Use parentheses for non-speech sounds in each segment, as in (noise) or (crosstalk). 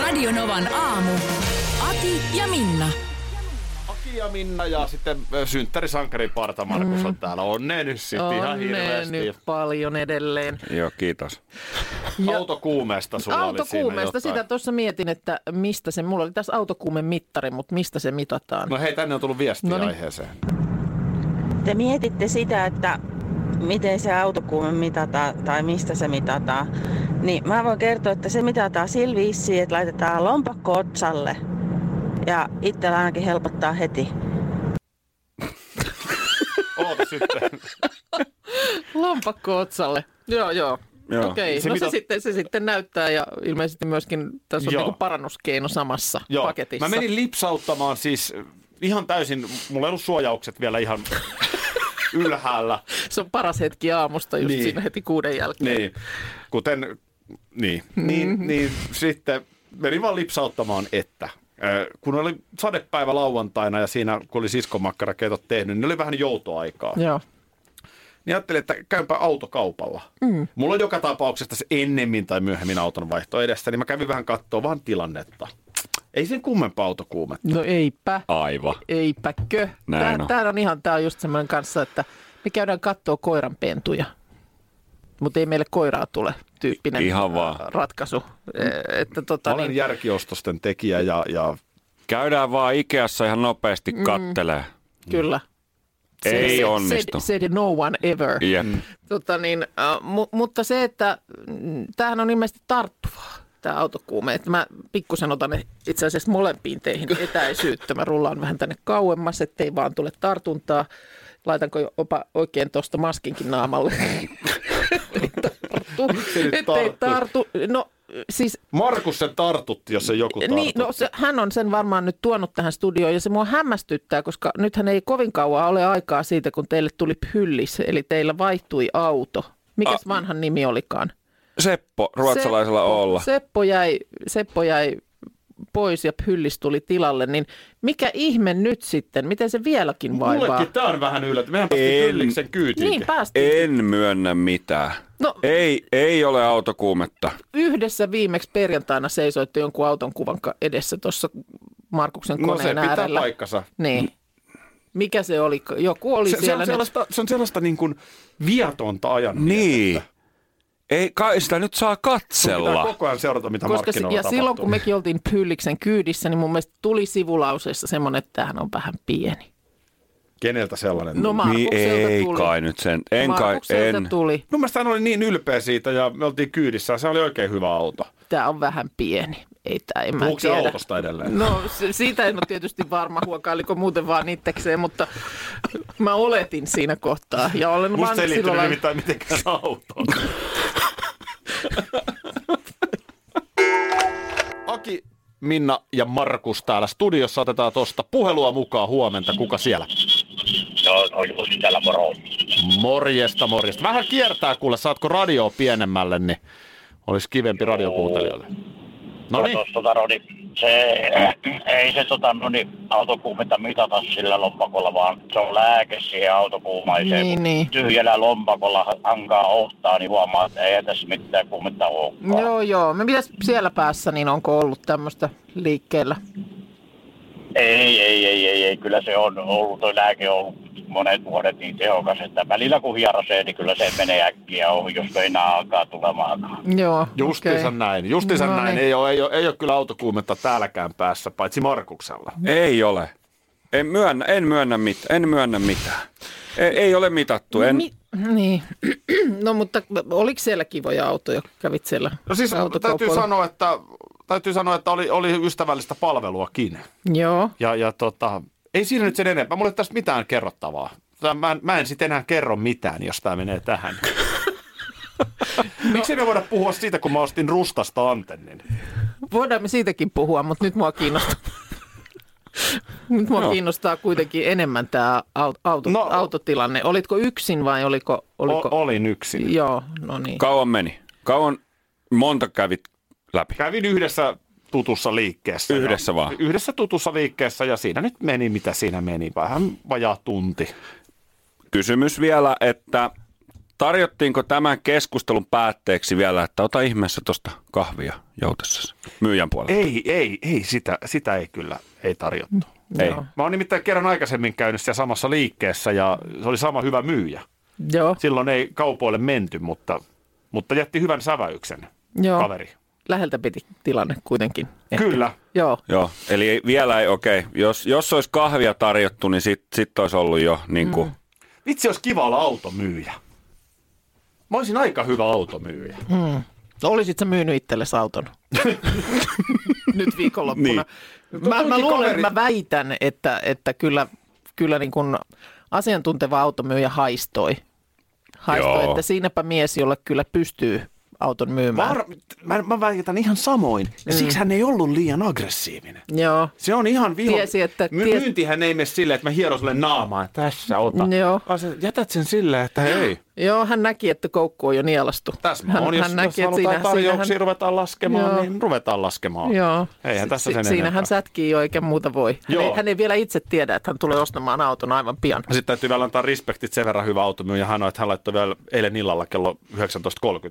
Radionovan aamu. Ati ja Minna. Aki ja Minna ja sitten synttärisankari Parta Markus on täällä. Onnea nyt sitten ihan hirveästi. nyt paljon edelleen. Joo, kiitos. Ja- Autokuumeesta sulla oli siinä Autokuumeesta, jotain. sitä tuossa mietin, että mistä se, mulla oli tässä autokuumen mittari, mutta mistä se mitataan? No hei, tänne on tullut viestiä Noniin. aiheeseen. te mietitte sitä, että miten se autokuume mitataan tai mistä se mitataan, niin mä voin kertoa, että se mitataan sillä viisiin, että laitetaan lompakko otsalle. Ja itsellä ainakin helpottaa heti. (laughs) Oota sitten. (laughs) Lompakko otsalle. Joo, joo. Joo. Okei, Se no mitä- se, sitten, se sitten näyttää ja ilmeisesti myöskin tässä on Joo. niinku parannuskeino samassa Joo. paketissa. Mä menin lipsauttamaan siis ihan täysin, mulla ei ollut suojaukset vielä ihan (laughs) ylhäällä. Se on paras hetki aamusta just Niin. siinä heti kuuden jälkeen. Niin, kuten, niin, niin, Mm-hmm. niin sitten menin vaan lipsauttamaan, että kun oli sadepäivä lauantaina ja siinä, kun oli siskomakkarakeitot tehnyt, niin oli vähän joutoaikaa. Joo. Niin ajattelin, että käympä autokaupalla. Mm. Mulla on joka tapauksessa se ennemmin tai myöhemmin auton vaihto edessä, niin mä kävin vähän katsoa vaan tilannetta. Ei sen kummempaa autokuumetta. No eipä. Aivan. Eipäkö? Näin Tää, on. tää on ihan, tää on just semmoinen kanssa, että me käydään katsoa koiran pentuja. Mutta ei meille koiraa tule tyyppinen Ihan vaan. ä, ratkaisu. Että tota, olen niin, järkiostosten tekijä ja, ja Käydään vaan Ikeassa ihan nopeasti kattelee. kyllä. Ei se, onnistu. Se, se no one ever. Jep. Tota niin, äh, mu, mutta se, että mm, tämähän on ilmeisesti tarttuvaa, tämä autokuume. Että mä pikkusen otan itse asiassa molempiin teihin etäisyyttä. Mä rullaan vähän tänne kauemmas, ettei vaan tule tartuntaa. Laitanko jopa oikein tuosta maskinkin naamalle? (laughs) tartu. (laughs) Miksi nyt Ettei tartu. No siis Markus sen tartutti, jos se joku tartutti. niin, no se, hän on sen varmaan nyt tuonut tähän studioon ja se mua hämmästyttää, koska nythän ei kovin kauan ole aikaa siitä, kun teille tuli hyllis, eli teillä vaihtui auto. Mikäs A- vanhan nimi olikaan? Seppo, ruotsalaisella Seppo, olla. Seppo jäi, Seppo jäi pois ja hyllis tuli tilalle, niin mikä ihme nyt sitten? Miten se vieläkin vaivaa? Mullekin tää on vähän yllätty. Mehän päästiin En- kyytiin. Niin päästiin. En myönnä mitään. No Ei, ei ole autokuumetta. yhdessä viimeksi perjantaina seisoitte jonkun auton kuvan edessä tuossa Markuksen No se koneen pitää äärellä. paikkansa. Niin. Mikä se oli? Joku oli Se, se, siellä. on nyt- sellaista, se on sellaista niin kuin viatonta ajan Niin. Ei, kai sitä nyt saa Pitää katsella. koko ajan seurata, mitä Koska se, markkinoilla ja tapahtuu. silloin kun mekin oltiin Pylliksen kyydissä, niin mun mielestä tuli sivulauseessa semmoinen, että tämähän on vähän pieni. Keneltä sellainen? No tuli? Niin ei tuli. kai nyt sen. En kai, en. tuli. Mun mielestä hän oli niin ylpeä siitä ja me oltiin kyydissä se oli oikein hyvä auto. Tämä on vähän pieni. Ei tämä, en mä Puhuuko se autosta edelleen? No se, siitä en ole tietysti varma, huokailiko muuten vaan itsekseen, mutta mä oletin siinä kohtaa. Ja olen Musta vaan se ei liittynyt silloin... nimittäin mitenkään autoon. Aki, Minna ja Markus täällä studiossa. Otetaan tuosta puhelua mukaan huomenta. Kuka siellä? No Jussi täällä moro. Morjesta, morjesta. Vähän kiertää kuule, saatko radio pienemmälle, niin olisi kivempi radiokuuntelijoille. No niin, tota, no, niin, se, ei se tota, no, niin, autokuumetta mitata sillä lompakolla, vaan se on lääke siihen autokuumaiseen. Niin, niin. Tyhjällä lompakolla hankaa ohtaa, niin huomaa, että ei tässä mitään kuumetta olekaan. Joo, joo. Me mitäs siellä päässä, niin onko ollut tämmöistä liikkeellä? Ei, ei, ei, ei, ei, kyllä se on ollut, tuo lääke on ollut monet vuodet niin tehokas, että välillä kun hierasee, niin kyllä se menee äkkiä ohi, jos ei enää alkaa tulemaankaan. Joo, justiinsa okei. näin. Justiinsa No näin. niin. Ei ole, ei, ole, ei ole kyllä autokuumetta täälläkään päässä, paitsi Markuksella. Ei ole. En myönnä, en myönnä, mit, en myönnä mitään. Ei, ei ole mitattu. En, Mi- niin. (clears throat) No mutta oliko siellä kivoja autoja, kävit siellä No siis täytyy sanoa, että, täytyy sanoa, että oli, oli ystävällistä palveluakin. Joo. Ja, ja tota, ei siinä nyt sen enempää. Mulla ei tästä mitään kerrottavaa. Mä en, mä en sitten enää kerro mitään, jos tämä menee tähän. (laughs) Miksi me voida puhua siitä, kun mä ostin rustasta antennin? Voidaan me siitäkin puhua, mutta nyt mua kiinnostaa. (laughs) Nyt mua Joo. kiinnostaa kuitenkin enemmän tämä auto, No- autotilanne. Olitko yksin vai oliko... oliko... O- olin yksin. Joo, no niin. Kauan meni. Kauan monta kävit läpi. Kävin yhdessä tutussa liikkeessä. Yhdessä ja, vaan? Yhdessä tutussa liikkeessä ja siinä nyt meni, mitä siinä meni. Vähän vajaa tunti. Kysymys vielä, että tarjottiinko tämän keskustelun päätteeksi vielä, että ota ihmeessä tuosta kahvia joutessasi myyjän puolella? Ei, ei, ei, sitä, sitä ei kyllä, ei tarjottu. Ei. Joo. Mä oon nimittäin kerran aikaisemmin käynyt siellä samassa liikkeessä ja se oli sama hyvä myyjä. Joo, Silloin ei kaupoille menty, mutta, mutta jätti hyvän säväyksen joo. kaveri. Läheltä piti tilanne kuitenkin. Ehkä. Kyllä. Joo, Joo, eli ei, vielä ei, okei. Jos, jos olisi kahvia tarjottu, niin sitten sit olisi ollut jo niin kuin, mm. Vitsi, olisi kiva olla automyyjä. Mä olisin aika hyvä automyyjä. Olisit sä myynyt itsellesi auton? (laughs) Nyt viikonloppuna. Niin. Mä, mä luulen, kaveri- mä väitän, että, että kyllä, kyllä niin kuin asiantunteva automyyjä haistoi. Haistoi, Joo. että siinäpä mies, jolle kyllä pystyy auton myymään. Var, mä, mä väitän ihan samoin. Ja Mm. siksi hän ei ollut liian aggressiivinen. Joo, Se on ihan viho. Tiesi, että- My- ties- Myyntihän ei mene silleen, että mä hieron sulle naamaa, tässä ota. Joo. Vaan jätät sen silleen, että hei, joo, hän näki, että koukku on jo nielastu. tässä mä hän, oon. Jos, hän näki, jos että halutaan siinä, tarjouksia siinähän, ruvetaan laskemaan, Joo. niin ruvetaan laskemaan. Joo. Eihän tässä Si- sen Siinä enempää. hän sätkii jo eikä muuta voi. Hän Joo. ei, hän ei vielä itse tiedä, että hän tulee ostamaan auton aivan pian. Sitten täytyy vielä antaa respektit sen verran hyvä automyyjä. Hän on, että hän laittoi vielä eilen illalla kello 19.30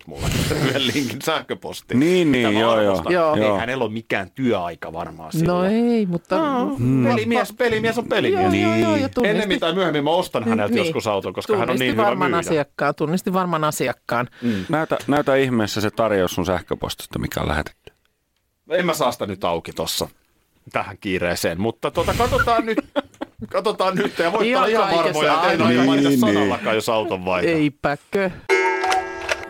mulle (laughs) yhden linkin sähköpostiin. Niin, Mitä niin, joo, arvostan. joo. Ei Joo. hänellä ole mikään työaika varmaan No silloin. ei, mutta... Mm. Pelimies, pelimies on pelimies. Joo, joo, joo, ja tunnisti- Ennemmin tai myöhemmin mä ostan häneltä joskus auton, koska hän on niin hyvä myyjä. Asiakkaan, tunnisti varman asiakkaan. näytä, näytä ihmeessä se tarjous sun sähköpostista, mikä on lähetetty. En mä saa sitä nyt auki tossa tähän kiireeseen, mutta tota, katsotaan nyt. (laughs) Katsotaan nyt ja voit Ihan olla ihan varmoja, että en aina. aio mainita Niin, sanallakaan, jos auton vaihtaa. Eipäkö?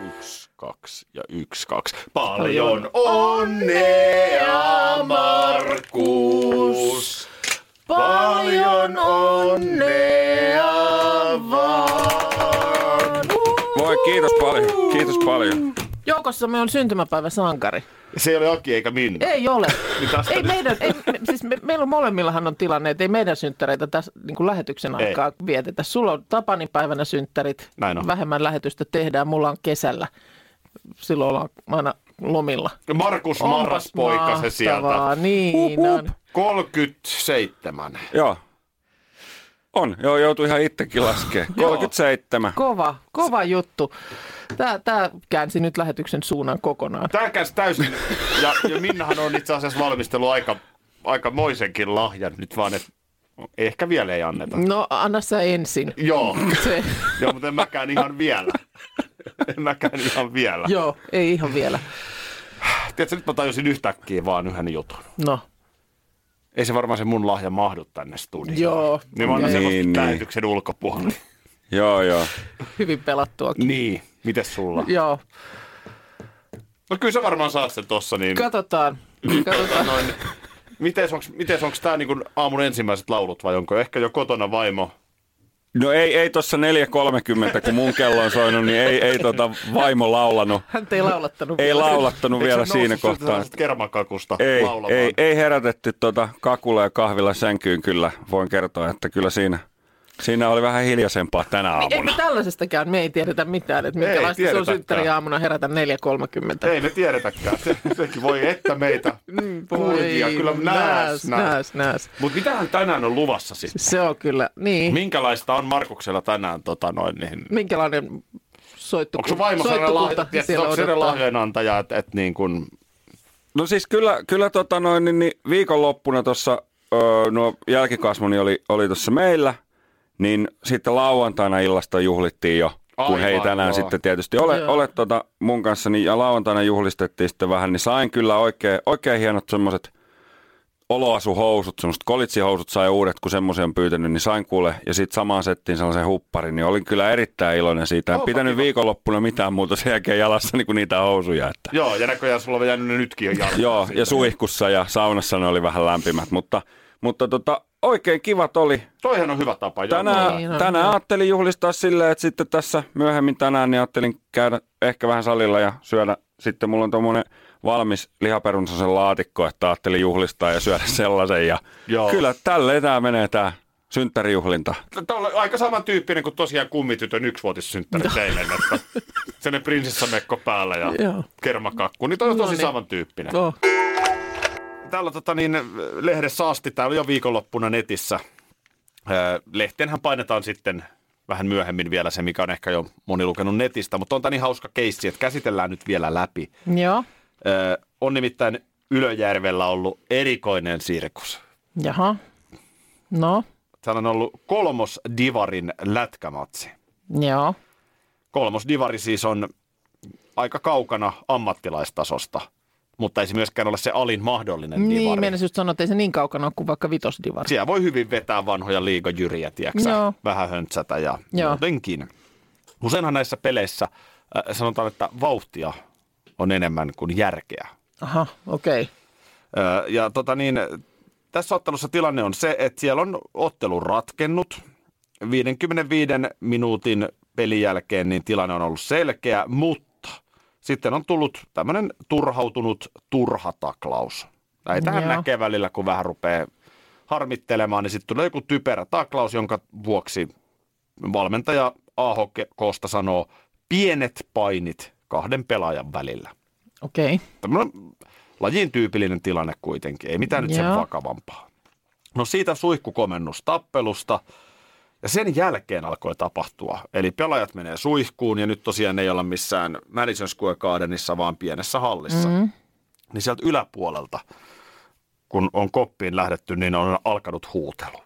Yksi, kaksi ja yksi, kaksi. Paljon onnea, Markus. Paljon onnea vaan. Voi, kiitos paljon, kiitos paljon. Joukossamme on syntymäpäiväsankari. Se ei ole Aki eikä Minna. Ei ole. (laughs) Niin ei meidän, ei, me, siis me, meillä molemmillahan on tilanne, että ei meidän synttäreitä tässä niin kuin lähetyksen Ei. aikaa vietetä. Sulla on Tapanin päivänä synttärit, Näin on. vähemmän lähetystä tehdään, mulla on kesällä. Silloin ollaan aina lomilla. Markus Onpas Marraspoika se sieltä. Niin, on. 37. Joo. On, joo, joutui ihan itsekin laskemaan. 37. Kova, kova juttu. Tämä, tämä käänsi nyt lähetyksen suunnan kokonaan. Tämä käs täysin, ja, ja Minnahan on itse asiassa valmistellut aika, aika moisenkin lahjan nyt vaan, että ehkä vielä ei anneta. No, anna sä ensin. Joo, Se, joo mutta en mäkään ihan vielä. En mäkään ihan vielä. joo, ei ihan vielä. Tiedätkö, nyt mä tajusin yhtäkkiä vaan yhden jutun. No, Ei se varmaan se mun lahja mahdu tänne studioon. Joo. Niin mä annan Niin, sen niin. lähetyksen ulkopuolelle. Joo, joo. hyvin pelattuakin. niin, mites sulla? Joo, No kyllä sä varmaan saat sen tossa, niin katsotaan. katsotaan. noin, miten onks, miten onks tää niin aamun ensimmäiset laulut vai onko ehkä jo kotona vaimo? No ei, ei tuossa 4.30, kun mun kello on soinut, niin ei, ei tota vaimo laulanut. Hän ei laulattanut Ei vielä. laulattanut vielä siinä kohtaa. kermakakusta Ei, laulamaan? ei, ei herätetty tuota kakulla ja kahvilla sänkyyn kyllä. Voin kertoa, että kyllä siinä, siinä oli vähän hiljaisempaa tänä Niin, Eikö aamuna. tällaisestakaan me ei tiedetä mitään, että Ei minkälaista se on tiedetäkään. synttäri aamuna herätä 4.30. Ei me tiedetäkään. Se, sekin voi että meitä (laughs) kuulijia kyllä nääs, nääs. nääs, nääs. Mutta mitähän tänään on luvassa sitten? Se on kyllä, niin. Minkälaista on Markuksella tänään? Tota noin, niin... Minkälainen soittu, Onko sun vaimo sellainen se lahjoinantaja, että et niin kuin, No siis kyllä, kyllä tota noin, niin, niin viikonloppuna tuossa öö, nuo jälkikasvuni oli, oli tuossa meillä, niin sitten lauantaina illasta juhlittiin jo, kun Aivan, he ei tänään joo. sitten tietysti ole, Joo. ole tota mun kanssa, niin, ja lauantaina juhlistettiin sitten vähän, niin sain kyllä oikein, oikein hienot semmoiset oloasuhousut, semmoiset kolitsihousut sai uudet, kun semmoisen on pyytänyt, niin sain kuule, ja sitten samaan settiin sellaisen hupparin, niin olin kyllä erittäin iloinen siitä. En Onpa pitänyt kiva. viikonloppuna mitään muuta sen jälkeen jalassa niin kuin niitä housuja, että joo, ja näköjään sulla on jäänyt ne nytkin jo. Joo, siitä. ja suihkussa ja saunassa ne oli vähän lämpimät, mutta, mutta tota, oikein kivat oli. Toihan on hyvä tapa. joo. Tänään, Niin on, tänään ajattelin juhlistaa silleen, että sitten tässä myöhemmin tänään niin ajattelin käydä ehkä vähän salilla ja syödä. Sitten mulla on tuommoinen valmis lihaperunsasen laatikko, että ajattelin juhlistaa ja syödä sellaisen. Ja Joo. kyllä tälleen tämä menee tämä synttärijuhlinta. Tämä on aika samantyyppinen kuin tosiaan kummitytön yksivuotissynttäri teille, että (laughs) sellainen prinsessamekko päällä ja Joo. kermakakku, niin toi on No tosi niin. samantyyppinen. Oh. Täällä tota, niin, lehdessä asti, täällä oli jo viikonloppuna netissä. Lehteenhän painetaan sitten vähän myöhemmin vielä se, mikä on ehkä jo moni lukenut netistä, mutta on tämä niin hauska keissi, että käsitellään nyt vielä läpi. Joo. On nimittäin Ylöjärvellä ollut erikoinen sirkus. Jaha. No. Täällä on ollut kolmos Divarin lätkämatsi. Joo. Kolmos Divari siis on aika kaukana ammattilaistasosta, mutta ei se myöskään ole se alin mahdollinen Niin, divari. meinasin just sanoa, että ei se niin kaukana ole kuin vaikka vitosdivari. Siellä voi hyvin vetää vanhoja liigajyriä, tiedätkö Joo. vähän höntsätä ja Joo. muutenkin. Useinhan näissä peleissä äh, sanotaan, että vauhtia on enemmän kuin järkeä. Aha, okei. Okay. Äh, ja tota niin, tässä ottelussa tilanne on se, että siellä on ottelu ratkennut. 55 minuutin pelin jälkeen niin tilanne on ollut selkeä, mutta sitten on tullut tämmöinen turhautunut turha taklaus. Näitähän Joo. näkee välillä, kun vähän rupeaa harmittelemaan, niin sitten tulee joku typerä taklaus, jonka vuoksi valmentaja Aho Kosta sanoo pienet painit kahden pelaajan välillä. Okei. Okay. Tämmöinen lajin tyypillinen tilanne kuitenkin, ei mitään nyt sen Joo. vakavampaa. No siitä suihkukomennus tappelusta ja sen jälkeen alkoi tapahtua. Eli pelaajat menee suihkuun ja nyt tosiaan ei olla missään Madison Square Gardenissa, vaan pienessä hallissa. Mm. Niin sieltä yläpuolelta, kun on koppiin lähdetty, niin on alkanut huutelu.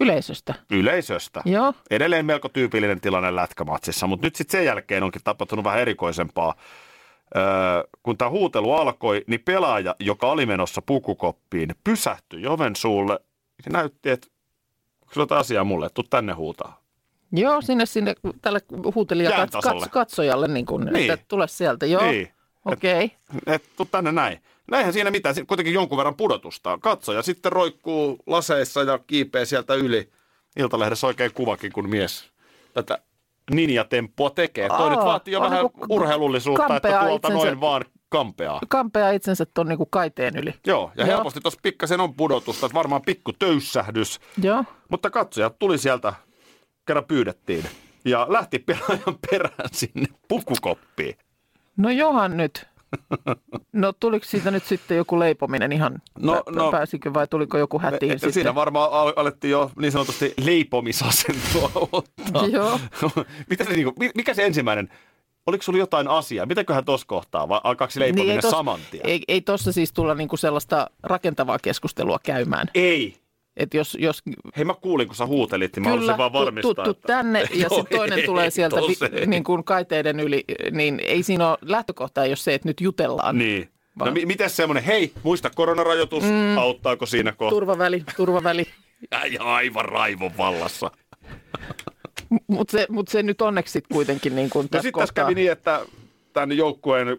Yleisöstä. Yleisöstä. Joo. Edelleen melko tyypillinen tilanne lätkämatsissa, mutta nyt sitten sen jälkeen onkin tapahtunut vähän erikoisempaa. Öö, kun tämä huutelu alkoi, niin pelaaja, joka oli menossa pukukoppiin, pysähtyi oven suulle ja näytti, että onko asiaa mulle, tuu tänne huutaa. Joo, sinne, sinne tälle huutelija kats, kats, katsojalle, niin kuin, Niin. että tule sieltä. Joo, Niin. okei. Okay. Et tuu tänne näin. Näinhän siinä mitään, kuitenkin jonkun verran pudotusta. Katsoja sitten roikkuu laseissa ja kiipee sieltä yli. Iltalehdessä oikein kuvakin, kun mies tätä ninjatemppua tekee. Toi Aa, nyt vaatii jo vähän niinku urheilullisuutta, että tuolta itsensä- noin vaan kampeaa. Kampeaa itsensä tuon niin kaiteen yli. Joo, ja Joo. helposti tuossa pikkasen on pudotusta, että varmaan pikku töyssähdys. Joo. Mutta katsojat tuli sieltä, kerran pyydettiin, ja lähti pelaajan perään sinne pukukoppiin. No johan nyt. No tuliko siitä nyt sitten joku leipominen ihan, No, no, pääsikö vai tuliko joku hätiin Et sitten? Siinä varmaan al- alettiin jo niin sanotusti leipomisasentoa ottaa. Joo. (laughs) Mitä se, niinku, mi- mikä se ensimmäinen, oliko sulla jotain asiaa? Mitäköhän tuossa kohtaa, vai alkaako se leipominen ei tos- saman tien? Ei, ei tuossa siis tulla niinku sellaista rakentavaa keskustelua käymään. ei. Et jos, jos Hei mä kuulin, kun sä huutelit, niin mä kyllä, halusin vaan varmistaa. tu, tu, että- tänne ja (laughs) sitten toinen ei, tulee sieltä vi, niin kuin kaiteiden yli, niin ei siinä ole lähtökohta ei ole se, että nyt jutellaan. Niin. No Vaan- mi- miten semmoinen, hei, muista koronarajoitus, mm. auttaako siinä kohtaa? Turvaväli, turvaväli. (laughs) Äijä aivan raivon vallassa. Mutta se, mut se nyt onneksi sit kuitenkin niin kuin No tässä sitten tässä kävi niin, että tämän joukkueen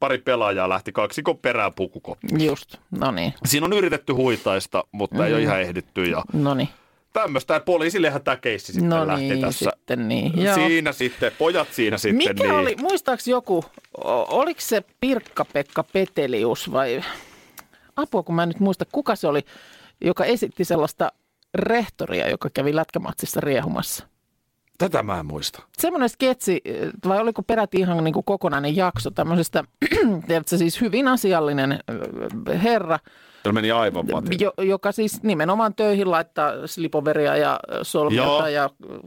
pari pelaajaa lähti kaksikon perään pukukoppi. Just, no niin, Siinä on yritetty huitaista, mutta mm. ei ole ihan ehditty. Ja no niin. tämmöistä. Poliisillehän tämä keissi sitten No lähti niin, tässä. sitten niin. Joo. Siinä sitten, pojat siinä sitten. Mikä niin. oli, muistaaks joku, oliko se Pirkka-Pekka Petelius vai apua, kun mä en nyt muista, kuka se oli, joka esitti sellaista rehtoria, joka kävi lätkämatsissa riehumassa. Tätä mä en muista. Semmoinen sketsi, vai oliko peräti ihan niin kuin kokonainen jakso tämmöisestä, (clears throat) tiedätkö, siis hyvin asiallinen ö, herra, Tämä meni aivan jo, joka siis nimenomaan töihin laittaa slipoveria ja Joo. solmiota ja ö,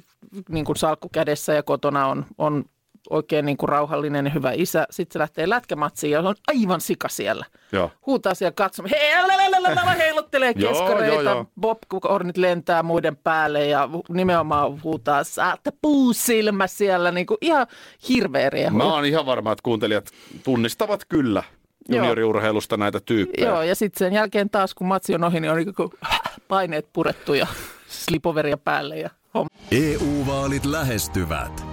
niin kuin salkku kädessä ja kotona on, on oikein niin kuin rauhallinen ja hyvä isä. Sitten se lähtee lätkämatsiin ja on aivan sika siellä. Joo. Huutaa siellä katsomaan, hei, lalalala, heiluttelee joo. popcornit lentää muiden päälle ja nimenomaan huutaa, saatte puusilmä siellä, niin kuin ihan hirveä riehu. Mä oon ihan varma, että kuuntelijat tunnistavat kyllä junioriurheilusta näitä tyyppejä. Joo, ja sitten sen jälkeen taas, kun matsi on ohi, niin on niin kuin (laughs) paineet purettu ja slipoveria päälle ja homma. EU-vaalit lähestyvät.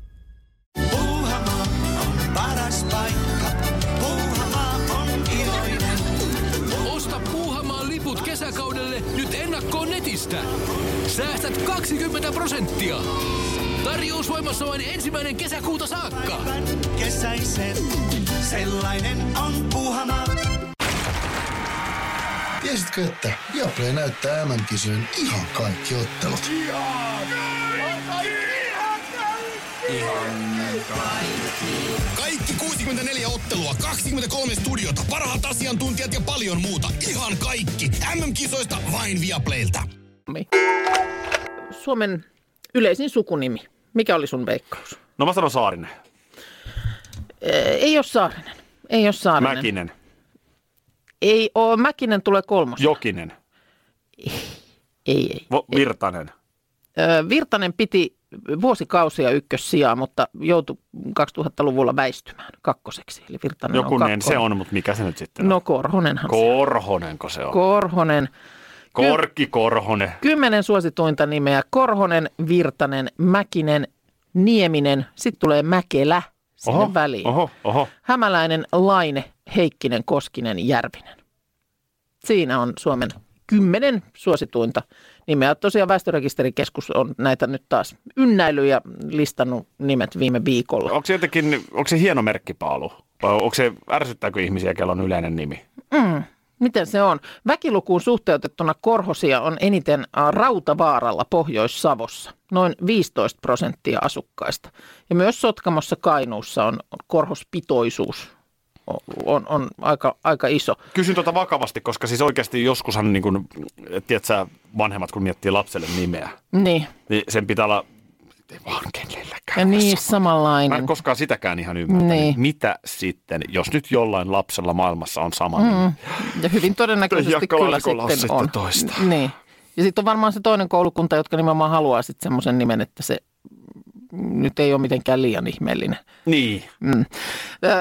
Netistä. Säästät 20 prosenttia. Tarjous voimassa vain ensimmäinen kesäkuuta saakka. Kesäisen. Sellainen on Puuhamaa. Tiesitkö, että Viaplay näyttää MM-kisojen ihan kaikki ottelut? Kaikki 64 ottelua, 23 studiota, parhaat asiantuntijat ja paljon muuta. Ihan kaikki. MM-kisoista vain Viaplaylta. Suomen yleisin sukunimi. Mikä oli sun veikkaus? No mä sanon Saarinen. Ei ole Saarinen. Ei ole Saarinen. Mäkinen. Ei ole. Mäkinen tulee kolmos. Jokinen. Ei, ei. Vo- Virtanen. Ö, Virtanen piti vuosikausia ykkössijaa, mutta joutui 2000-luvulla väistymään kakkoseksi. Eli Virtanen on Jokunen kakkonen. se on, mutta mikä se nyt sitten on? No Korhonenhan se. Korhonenko se on? Korhonen. Korki Korhonen. Kymmenen suosituinta nimeä. Korhonen, Virtanen, Mäkinen, Nieminen. Sitten tulee Mäkelä sinne Oho, väliin. oho, oho. Hämäläinen, Laine, Heikkinen, Koskinen, Järvinen. Siinä on Suomen kymmenen suosituinta nimeä. Tosiaan Väestörekisterikeskus on näitä nyt taas ynnäily ja listannut nimet viime viikolla. Onko se jotenkin, onko se hieno merkkipaalu? Vai onko se, ärsyttääkö ihmisiä, kello on yleinen nimi? Mm, miten se on? Väkilukuun suhteutettuna korhosia on eniten Rautavaaralla Pohjois-Savossa, noin 15 prosenttia asukkaista. Ja myös Sotkamossa Kainuussa on korhospitoisuus on, on, on aika, aika iso. Kysyn tuota vakavasti, koska siis oikeasti joskushan, niin kun, tiedätkö, vanhemmat kun miettii lapselle nimeä, Niin, niin sen pitää olla ei vaan kenelläkään. ja niin sama. Mä samanlainen. en koskaan sitäkään ihan ymmärtänyt. Niin. Mitä sitten, jos nyt jollain lapsella maailmassa on sama? Mm. Ja hyvin todennäköisesti kyllä sitten sitten on. toista. Niin. Ja sitten on varmaan se toinen koulukunta, jotka nimenomaan haluaa sitten semmoisen nimen, että se nyt ei ole mitenkään liian ihmeellinen. Niin. Mm.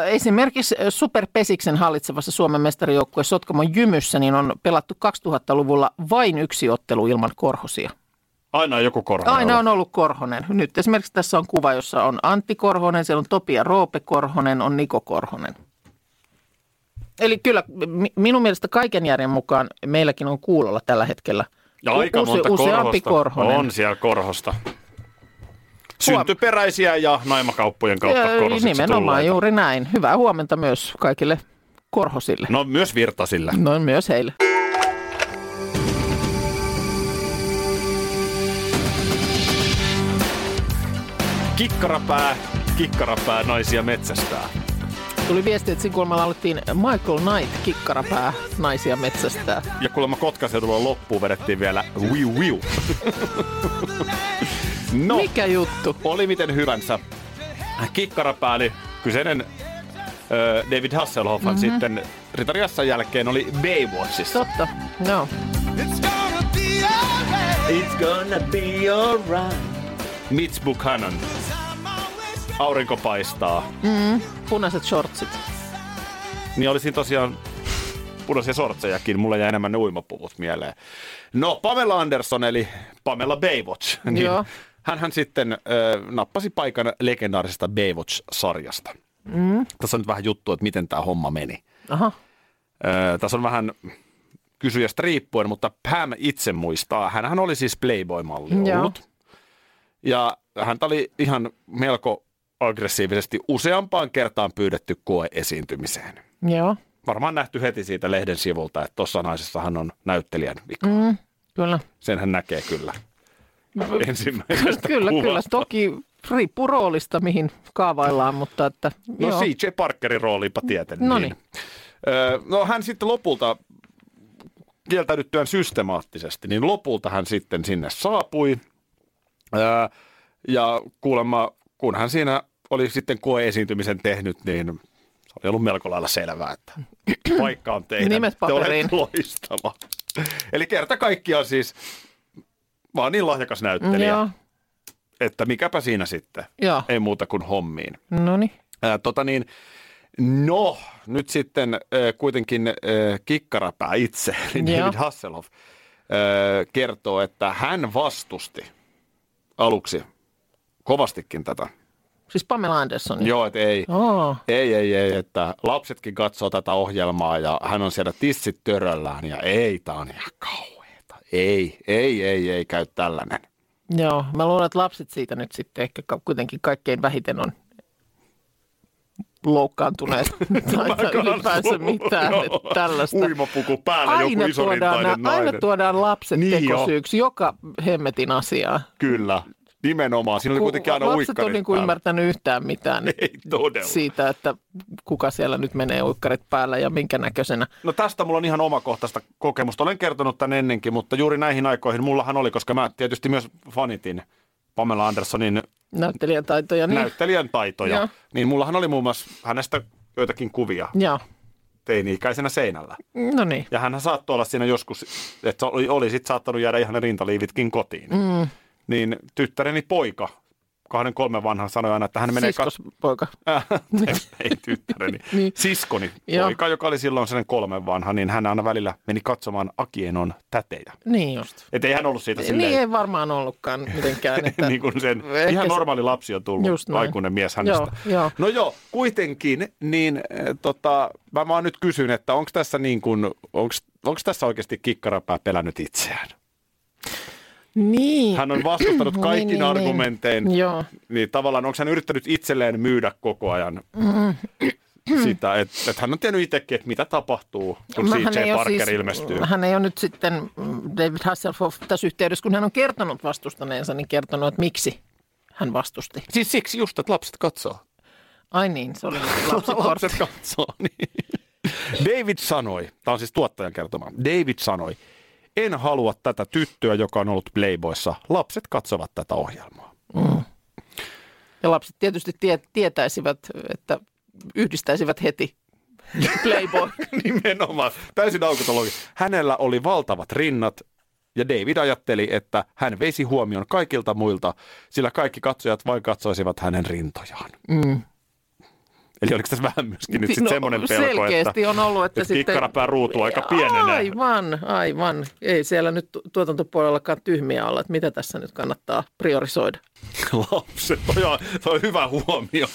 Esimerkiksi Superpesiksen hallitsevassa Suomen mestarijoukkueen Sotkamon Jymyssä niin on pelattu 2000-luvulla vain yksi ottelu ilman korhosia. Aina on joku Korhonen. Aina ollut. on ollut Korhonen. Nyt esimerkiksi tässä on kuva, jossa on Antti Korhonen, siellä on Topi ja Roope Korhonen, on Niko Korhonen. Eli kyllä mi- minun mielestä kaiken järjen mukaan meilläkin on kuulolla tällä hetkellä Ja aika use- monta useampi korhosta. Korhonen. On siellä korhosta. Syntyperäisiä ja naimakauppojen kautta korhosiksi Nimenomaan tulleita. juuri näin. Hyvää huomenta myös kaikille korhosille. No myös virtasille. No myös heille. Kikkarapää, kikkarapää naisia metsästää. Tuli viesti, että Sinkulmalla aloittiin Michael Knight kikkarapää naisia metsästää. Ja kuulemma Kotkaseudulla loppuun vedettiin vielä wiu wiu. no, Mikä juttu? oli miten hyvänsä. Kikkarapääli kyseinen ö, David Hasselhoff mm-hmm. sitten Ritariassan jälkeen oli Baywatchissa. Totta, no. It's gonna be alright. It's gonna be alright. Mitch Buchanan. Aurinko paistaa. Mm, punaiset shortsit. Niin olisi tosiaan punaisia sortsejakin. Mulla jäi enemmän ne uimapuvut mieleen. No, Pamela Anderson eli Pamela Baywatch. (laughs) Niin Joo. Hänhän sitten ö, nappasi paikan legendaarisesta Baywatch-sarjasta. Mm. Tässä on nyt vähän juttu, että miten tämä homma meni. Aha. Ö, tässä on vähän kysyjästä riippuen, mutta Pam itse muistaa. Hänhän oli siis Playboy-malli Joo. Ja häntä oli ihan melko aggressiivisesti useampaan kertaan pyydetty koeesiintymiseen. Joo. Varmaan nähty heti siitä lehden sivulta, että tuossa naisessahan on näyttelijän vika. Mm, kyllä. Sen hän näkee kyllä ensimmäisestä kyllä, kuvasta. kyllä. Toki riippuu roolista, mihin kaavaillaan, mutta että No joo. CJ Parkerin rooliinpa tieten. Noniin. Öö, no hän sitten lopulta kieltäydyttyään systemaattisesti, niin lopulta hän sitten sinne saapui. Öö, ja kuulemma, kun hän siinä oli sitten koeesiintymisen tehnyt, niin se oli ollut melko lailla selvää, että (clears throat) paikka on teidän. Nimet Te paperiin. loistava. Eli kerta kaikkiaan siis vaan niin lahjakas näyttelijä, Joo, että mikäpä siinä sitten. joo. Ei muuta kuin hommiin. No niin. Ää, tota niin, No, nyt sitten äh, kuitenkin äh, kikkarapää itse, eli. David Hasselhoff, äh, kertoo, että hän vastusti aluksi kovastikin tätä. Siis Pamela Anderson. Joo, että ei, Oh. ei, ei, ei, että lapsetkin katsoo tätä ohjelmaa ja hän on siellä tissit töröllään ja ei, tää on ihan kauheeta. Ei, ei, ei, ei käy tällainen. Joo, mä luulen, että lapset siitä nyt sitten ehkä kuitenkin kaikkein vähiten on loukkaantuneet (laughs) tai, ylipäänsä mitään Joo. tällaista. Uimapuku päällä joku Aina tuodaan, isorintainen nä- aina nainen. tuodaan lapset Niin jo. tekosyyksi joka hemmetin asiaa. Kyllä, nimenomaan. Siinä oli Ku- kuitenkin aina lapset on niin kuin ymmärtänyt yhtään mitään Ei todella. siitä, että kuka siellä nyt menee uikkarit päällä ja minkä näköisenä. No tästä mulla on ihan omakohtaista kokemusta. Olen kertonut tämän ennenkin, mutta juuri näihin aikoihin mullahan oli, koska mä tietysti myös fanitin Pamela Andersonin Näyttelijän taitoja. Niin. näyttelijän taitoja. Niin mullahan oli muun muassa hänestä joitakin kuvia Joo, teini-ikäisenä seinällä. no niin. Ja hän saattoi olla siinä joskus, että oli, oli sit saattanut jäädä ihan ne rintaliivitkin kotiin. Mm, Niin tyttäreni poika, kahden kolmen vanha, sanoi aina, että hän menee... siskos poika. (laughs) Äh, ei tyttäreni. (laughs) Niin. Siskoni, Joo. poika, joka oli silloin sen kolmen vanha, niin hän aina välillä meni katsomaan Akienon tätejä. Niin just. Että ei hän ollut siitä Niin silleen, ei varmaan ollutkaan mitenkään. (laughs) Että... niin kuin sen Ehkä ihan normaali lapsi on tullut, Just näin. aikuinen mies hänestä. Joo, joo. No joo, kuitenkin, niin äh, tota, mä vaan nyt kysyn, että onko tässä niin kuin, onko tässä oikeasti kikkarapää pelännyt itseään? Niin. Hän on vastustanut Niin, kaikki niin, niin. argumentein. Joo. Niin tavallaan onko hän yrittänyt itselleen myydä koko ajan Mm. sitä, että, että hän on tiennyt itsekin, että mitä tapahtuu, kun Mä- CJ Parker ilmestyy. Hän ei ole nyt sitten mm, David Hasselhoff tässä yhteydessä, kun hän on kertonut vastustaneensa, niin kertonut, että miksi hän vastusti. Siis siksi just, että lapset katsoo. Ai niin, se oli lapsikortti. (laughs) lapset katsoo, niin. David sanoi, tämä on siis tuottajan kertoma, David sanoi, en halua tätä tyttöä, joka on ollut Playboyssa. Lapset katsovat tätä ohjelmaa. Ja lapset tietysti tie, tietäisivät, että yhdistäisivät heti Playboy. (laughs) Nimenomaan, täysin aukotologi. Hänellä oli valtavat rinnat ja David ajatteli, että hän veisi huomion kaikilta muilta, sillä kaikki katsojat vain katsoisivat hänen rintojaan. Mm. Eli oliko tässä vähän myöskin nyt sit No, semmoinen pelko, selkeästi että, on ollut, että, että sitten... kikkarapää ruutu aika pienenee. Aivan, aivan. Ei siellä nyt tu- tuotantopuolellakaan tyhmiä olla, että mitä tässä nyt kannattaa priorisoida. (laughs) Lapset, toi on, toi on hyvä huomio.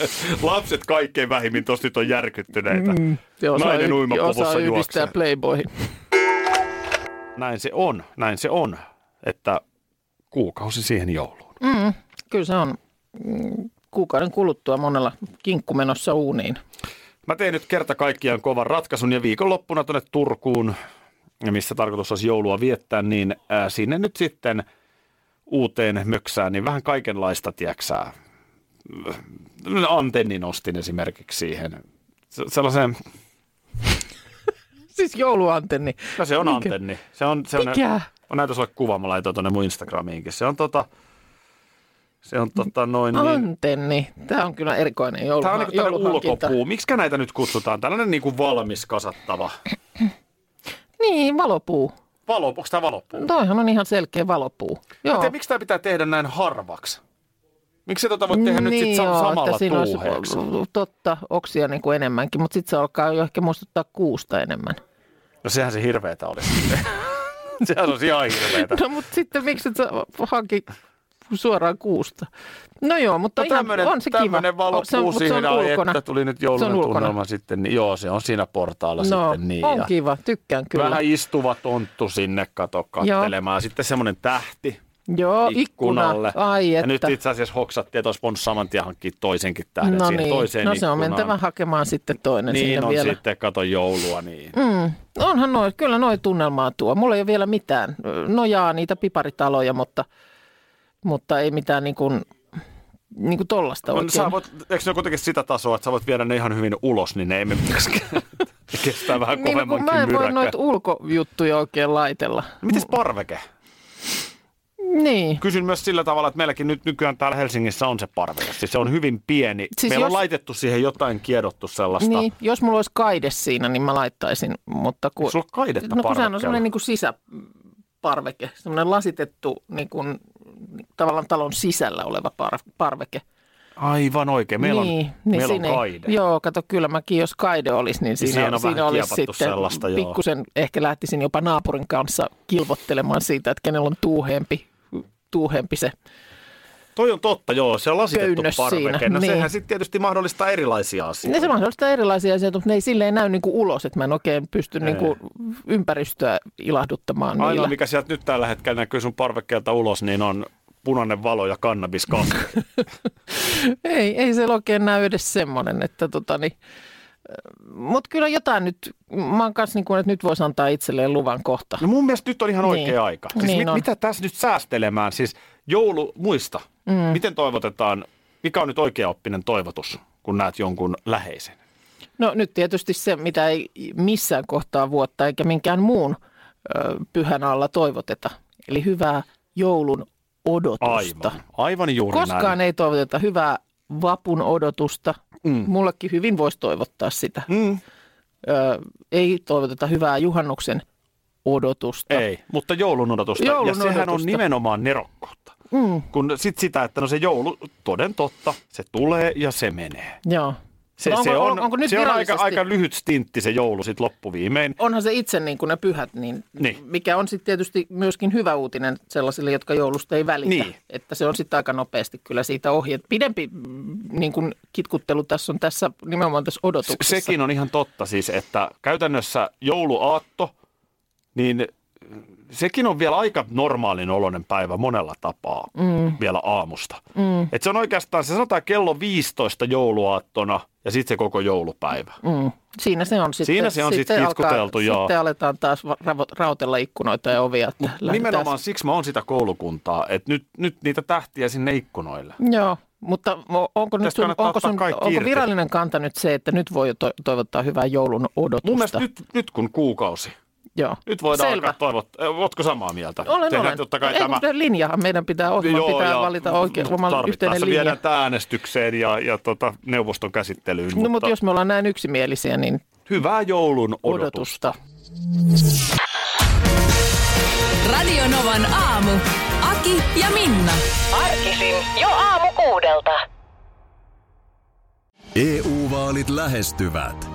Lapset kaikkein vähimmin nyt on järkyttyneitä. Mm, osaa, Nainen y- uimapuvussa juoksee. Playboyhin. Näin se on, näin se on, että kuukausi siihen jouluun. Mm, kyllä se on mm, kuukauden kuluttua monella kinkku menossa uuniin. Mä tein nyt kerta kaikkiaan kovan ratkaisun ja viikonloppuna tuonne Turkuun, missä tarkoitus olisi joulua viettää, niin ää, sinne nyt sitten uuteen möksään, niin vähän kaikenlaista, tieksää. Antennin ostin esimerkiksi siihen. Se- Sellaisen, Siis jouluantenni. no se on Mikä? antenni. Se on, se on, Mikä? on näytä sulle kuva, mä laitoin tuonne mun Instagramiinkin. Se on tota, se on tota noin niin, Antenni. Tämä on kyllä erikoinen joulu, Tämä on niin tällainen jouluhankinta. ulkopuu. Miksi näitä nyt kutsutaan? Tällainen niin kuin valmis kasattava. Niin, valopuu. Valo, onko tämä valopuu? Toihan on ihan selkeä valopuu. Joo. Joo. miksi tämä pitää tehdä näin harvaksi? Miksi tota voi tehdä nyt sit niin joo, samalla että siinä tuuheeksi? olisi totta oksia niin kuin enemmänkin, mutta sitten se alkaa jo ehkä muistuttaa kuusta enemmän. No sehän se hirveetä olisi. (laughs) sehän on ihan hirveetä. No mutta sitten miksi et sä hanki suoraan kuusta? No joo, mutta No ihan, tämmönen, on se kiva. valopuu se on, ulkona. että tuli nyt ulkona. tunnelma sitten. Niin, joo, se on siinä portaalla No, sitten niin. on ja kiva, tykkään kyllä. Vähän istuva tonttu sinne, kato, kattelemaan. Sitten semmoinen tähti joo, ikkunalle. ikkuna. Ai Ja että. nyt itse asiassa hoksattiin, että olisi voinut saman tien hankkia toisenkin tähden no siihen niin, toiseen no se on ikkunaan. mentävä hakemaan sitten toinen Niin sinne on vielä. sitten, kato joulua, niin. Mm, onhan noi, kyllä noi tunnelmaa tuo. Mulla ei ole vielä mitään. Nojaa niitä piparitaloja, mutta, mutta ei mitään niin kuin, niin kuin tollasta On, oikein. voit, eikö ne ole kuitenkin sitä tasoa, että sä voit viedä ne ihan hyvin ulos, niin ne ei (laughs) kestää vähän niin, no, kovemmankin mä en voi myräkän. noita ulkojuttuja oikein laitella. Mites parveke? Niin. Kysyn myös sillä tavalla, että meilläkin nyt nykyään täällä Helsingissä on se parveke. Siis se on hyvin pieni. Siis Meillä jos- on laitettu siihen jotain kiedottu sellaista. Niin, jos mulla olisi kaide siinä, niin mä laittaisin, mutta kun... Sulla ole kaidetta No kun sehän on semmoinen niin kuin sisäparveke, semmoinen lasitettu niin kuin, tavallaan talon sisällä oleva par, parveke. Aivan oikein. Meillä niin, on, niin meillä siinä on kaide. Joo, kato kyllä mäkin, jos kaide olisi, niin siinä, siinä on siinä vähän olisi sitten pikkusen, ehkä lähtisin jopa naapurin kanssa kilvottelemaan siitä, että kenellä on tuuheempi, tuuheempi se. Toi on totta, joo. Se on lasitettu Köynnös parveke. siinä, No niin. sehän sitten tietysti mahdollistaa erilaisia Ne asioita. se mahdollistaa erilaisia asioita, mutta ne ei silleen näy niin kuin ulos, että mä en oikein pysty niin kuin ympäristöä ilahduttamaan Ainoa, niillä. mikä sieltä nyt tällä hetkellä näkyy sun parvekkeelta ulos, niin on punainen valo ja kannabiskasvi. (laughs) Ei, ei se oikein näy edes semmoinen, että tota niin, mutta kyllä jotain nyt, mä oon kanssa niin kuin, että nyt voisi antaa itselleen luvan kohta. No mun mielestä nyt on ihan Niin. oikea aika. Siis Niin mit, on. mitä tässä nyt säästelemään? Siis joulu, muista, mm. miten toivotetaan, mikä on nyt oikeaoppinen toivotus, kun näet jonkun läheisen? No nyt tietysti se, mitä ei missään kohtaa vuotta eikä minkään muun ö, pyhän alla toivoteta. Eli hyvää joulun odotusta. Aivan, aivan juuri Koskaan näin. ei toivoteta hyvää vapun odotusta. Mm. Mullekin hyvin voisi toivottaa sitä. Mm. Ö, ei toivoteta hyvää juhannuksen odotusta. Ei, mutta joulun odotusta. Joulun ja sehän on odotusta. nimenomaan nerokkuutta. Mm. Kun sit sitä, että no se joulu, toden totta, se tulee ja se menee. Joo. Se, onko- se on, onko nyt se on aika, aika lyhyt stintti se joulu sitten loppuviimein. onhan se itse niin kuin ne pyhät, niin, Niin. mikä on sitten tietysti myöskin hyvä uutinen sellaisille, jotka joulusta ei välitä. Niin. Että se on sitten aika nopeasti kyllä siitä ohi. Et pidempi mm, niin kuin kitkuttelu tässä on tässä nimenomaan tässä odotuksessa. Sekin on ihan totta siis, että käytännössä jouluaatto, niin sekin on vielä aika normaalin oloinen päivä monella tapaa mm. vielä aamusta. Mm. Et se on oikeastaan, se sanotaan kello 15 jouluaattona ja sitten se koko joulupäivä. Mm. Siinä se on sitten. Siinä se on sit alkaa- kitkuteltu, joo. Sitten aletaan taas raotella ikkunoita ja ovia. Että lähdetään- Nimenomaan siksi mä oon sitä koulukuntaa, että nyt, nyt niitä tähtiä sinne ikkunoille. Joo, mutta onko, nyt sun, onko, sun, onko virallinen kanta nyt se, että nyt voi to- toivottaa hyvää joulun odotusta? Mun mielestä nyt, nyt kun kuukausi, Joo. nyt voidaan Selvä. alkaa toivottaa. Ootko samaa mieltä? Olen, Tehdään olen. totta kai Ei, tämä. mutta linjahan meidän pitää, ohjelman pitää ja valita oikein oma yhteinen tarvittaessa linja. viedään tämä äänestykseen ja, ja tota, neuvoston käsittelyyn. No mutta jos me ollaan näin yksimielisiä, niin Hyvää joulun odotusta. odotusta. Radio Novan aamu. Aki ja Minna. Arkisin jo aamu kuudelta. EU-vaalit lähestyvät.